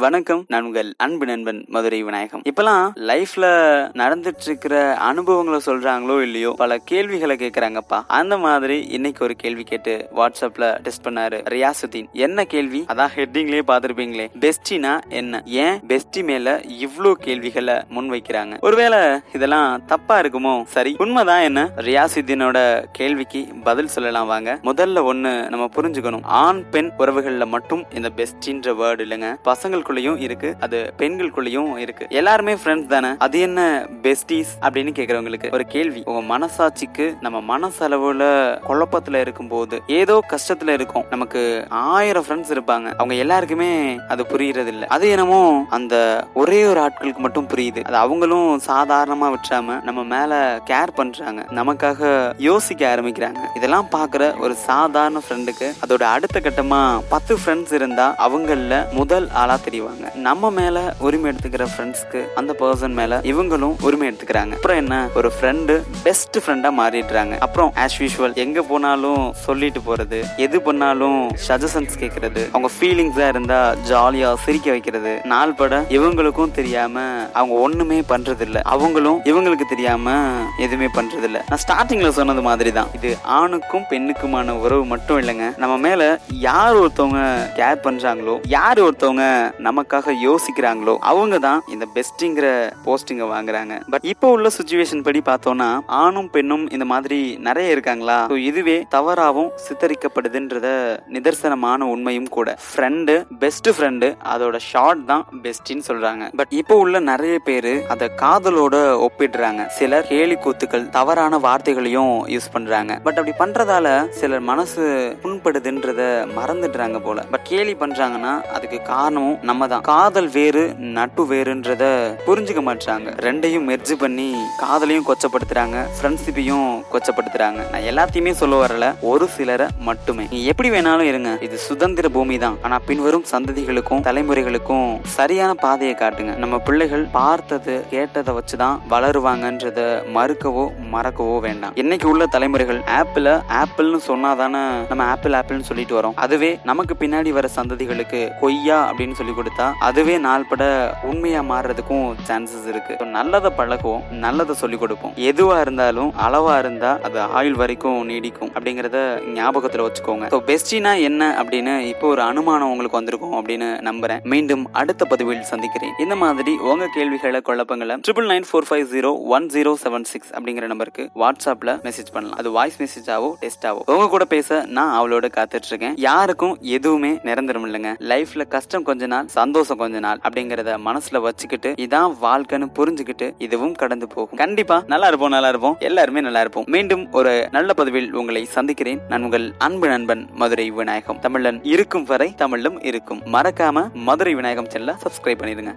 வணக்கம் நான் உங்கள் அன்பு நண்பன் மதுரை விநாயகம். இப்பெல்லாம் லைஃப்ல நடந்துட்டு இருக்கிற அனுபவங்களை சொல்றாங்களோ இல்லையோ பல கேள்விகளை கேக்குறாங்கப்பா. அந்த மாதிரி இன்னைக்கு ஒரு கேள்வி கேட்டு வாட்ஸ்அப்ல டெஸ்ட் பண்ணாரு ரியாசுதீன். என்ன கேள்வி? அதான் ஹெட்டிங்லயே பாத்திருப்பீங்களே. பெஸ்டினா என்ன? ஏன் பெஸ்டி மேல இவ்ளோ கேள்விகளை முன் வைக்கிறாங்க ஒருவேளை இதெல்லாம் தப்பா இருக்குமோ? சரி உண்மைதான் என்ன? ரியாசுதீனோட கேள்விக்கு பதில் சொல்லலாம் வாங்க. முதல்ல ஒண்ணு நம்ம புரிஞ்சுக்கணும். ஆண் பெண் உறவுகள்ல மட்டும் இந்த பெஸ்டின்ற வேர்டு இல்லைங்க. பசங்களுக்கு பசங்களுக்குள்ளயும் இருக்கு அது பெண்களுக்குள்ளயும் இருக்கு. எல்லாருமே ஃப்ரெண்ட்ஸ் தானே? அது என்ன பெஸ்டிஸ் அப்படின்னு கேக்குறவங்களுக்கு ஒரு கேள்வி. உங்க மனசாட்சிக்கு நம்ம மனசளவுல குழப்பத்துல இருக்கும்போது ஏதோ கஷ்டத்துல இருக்கும். நமக்கு ஆயிரம் ஃப்ரெண்ட்ஸ் இருப்பாங்க. அவங்க எல்லாருக்குமே அது புரியறது இல்லை அது என்னமோ அந்த ஒரே ஒரு ஆட்களுக்கு மட்டும் புரியுது. அது அவங்களும் சாதாரணமா விட்டுறாம நம்ம மேல கேர் பண்றாங்க. நமக்காக யோசிக்க ஆரம்பிக்கிறாங்க. இதெல்லாம் பாக்குற ஒரு சாதாரண ஃப்ரெண்டுக்கு அதோட அடுத்த கட்டமா பத்து ஃப்ரெண்ட்ஸ் இருந்தா அவங்கள முதல் ஆளா செய்வாங்க. நம்ம மேல உரிமை எடுத்துக்கிற ஃப்ரெண்ட்ஸ்க்கு அந்த பர்சன் மேல இவங்களும் உரிமை எடுத்துக்கிறாங்க. அப்புறம் என்ன? ஒரு ஃப்ரெண்டு பெஸ்ட் ஃப்ரெண்டா மாறிடுறாங்க. அப்புறம் ஆஸ் யூஷுவல் எங்க போனாலும் சொல்லிட்டு போறது எது பண்ணாலும் சஜஷன்ஸ் கேட்கறது அவங்க ஃபீலிங்ஸா இருந்தா ஜாலியா சிரிக்க வைக்கிறது. நாள் பட இவங்களுக்கும் தெரியாம அவங்க ஒண்ணுமே பண்றது இல்ல அவங்களும் இவங்களுக்கு தெரியாம எதுவுமே பண்றது இல்ல நான் ஸ்டார்டிங்ல சொன்னது மாதிரி தான் இது ஆணுக்கும் பெண்ணுக்குமான உறவு மட்டும் இல்லைங்க. நம்ம மேல யார் ஒருத்தவங்க கேர் பண்றாங்களோ யார் ஒருத்தவங்க நமக்காக யோசிக்கிறாங்களோ அவங்க தான் இந்த பெஸ்ட்டுங்கிற போஸ்டிங்க வாங்குறாங்க. பட் இப்போ உள்ள சுச்சுவேஷன் படி பார்த்தோம்னா ஆணும் பெண்ணும் இந்த மாதிரி நிறைய இருக்காங்களா? இதுவே தவறாகவும் சித்தரிக்கப்படுதுன்றத நிதர்சனமான உண்மையும் கூட. ஃப்ரெண்டு பெஸ்ட் ஃப்ரெண்டு அதோட ஷார்ட் தான் பெஸ்ட்னு சொல்றாங்க. பட் இப்போ உள்ள நிறைய பேர் அதை காதலோட ஒப்பிடுறாங்க. சிலர் கேலி கூத்துக்கள் தவறான வார்த்தைகளையும் யூஸ் பண்றாங்க. பட் அப்படி பண்றதால சிலர் மனசு புண்படுதுன்றத மறந்துடுறாங்க போல. பட் கேலி பண்றாங்கன்னா அதுக்கு காரணமும் நம்ம தான் காதல் வேறு நட்பு வேறுன்றத புரிஞ்சுக்க மாட்டாங்க ரெண்டையும் மெர்ஜ் பண்ணி காதலையும் கொச்சப்படுத்துறாங்க ஃப்ரெண்ட்ஷிப்பையும் கொச்சப்படுத்துறாங்க. நான் எல்லாத்தையுமே சொல்ல வரல ஒரு சிலரை மட்டுமே. நீ எப்படி வேணாலும் இருங்க. இது சுதந்திர பூமி தான் ஆனா பின்வரும் சந்ததிகளுக்கும் தலைமுறைகளுக்கும் சரியான பாதையை காட்டுங்க. நம்ம பிள்ளைகள் பார்த்தது கேட்டதை வச்சுதான் வளருவாங்கன்றத மறுக்கவோ மறக்கவோ வேண்டாம். இன்னைக்கு உள்ள தலைமுறைகள் ஆப்பிள் ஆப்பிள்னு சொன்னாதானே நம்ம ஆப்பிள் ஆப்பிள்னு சொல்லிட்டு வரோம். அதுவே நமக்கு பின்னாடி வர சந்ததிகளுக்கு கொய்யா அப்படின்னு சொல்லி கொடுத்து அதுவே நாள்பட உண்மையா மாறுறதுக்கும் சான்சஸ் இருக்கு. நல்லதை பழகுவோம் நல்லதை சொல்லி கொடுப்போம். எதுவா இருந்தாலும் அளவா இருந்தா அது ஆயுள் வரைக்கும் நீடிக்கும் அப்படிங்கறத ஞாபகத்துல வச்சுக்கோங்க. ஸோ பெஸ்டினா என்ன அப்படின்னு இப்போ ஒரு அனுமானம் உங்களுக்கு வந்திருக்கும் அப்படின்னு நம்புறேன். மீண்டும் அடுத்த பதிவில் சந்திக்கிறேன். இந்த மாதிரி உங்க கேள்விகளை குழப்பங்களை triple nine four five zero one zero seven six அப்படிங்கிற நம்பருக்கு வாட்ஸ்அப்ல மெசேஜ் பண்ணலாம். அது வாய்ஸ் மெசேஜாவோ டெஸ்டாவோ உங்க கூட பேச நான் அவளோட காத்துட்டு இருக்கேன். யாருக்கும் எதுவுமே நிரந்தரம் இல்லைங்க. லைஃப்ல கஷ்டம் கொஞ்ச நாள் சந்தோஷம் கொஞ்ச நாள் அப்படிங்கறத மனசுல வச்சுக்கிட்டு இதான் வாழ்க்கைன்னு புரிஞ்சுக்கிட்டு இதுவும் கடந்து போகும். கண்டிப்பா நல்லா இருப்போம் நல்லா இருப்போம். எல்லாருமே நல்லா இருப்போம். மீண்டும் ஒரு நல்ல பதிவில் உங்களை சந்திக்கிறேன். நான் உங்கள் அன்பு நண்பன் மதுரை விநாயகம். தமிழன் இருக்கும் வரை தமிழும் இருக்கும். மறக்காம மதுரை விநாயகம் செல்ல சப்ஸ்கிரைப் பண்ணிடுங்க.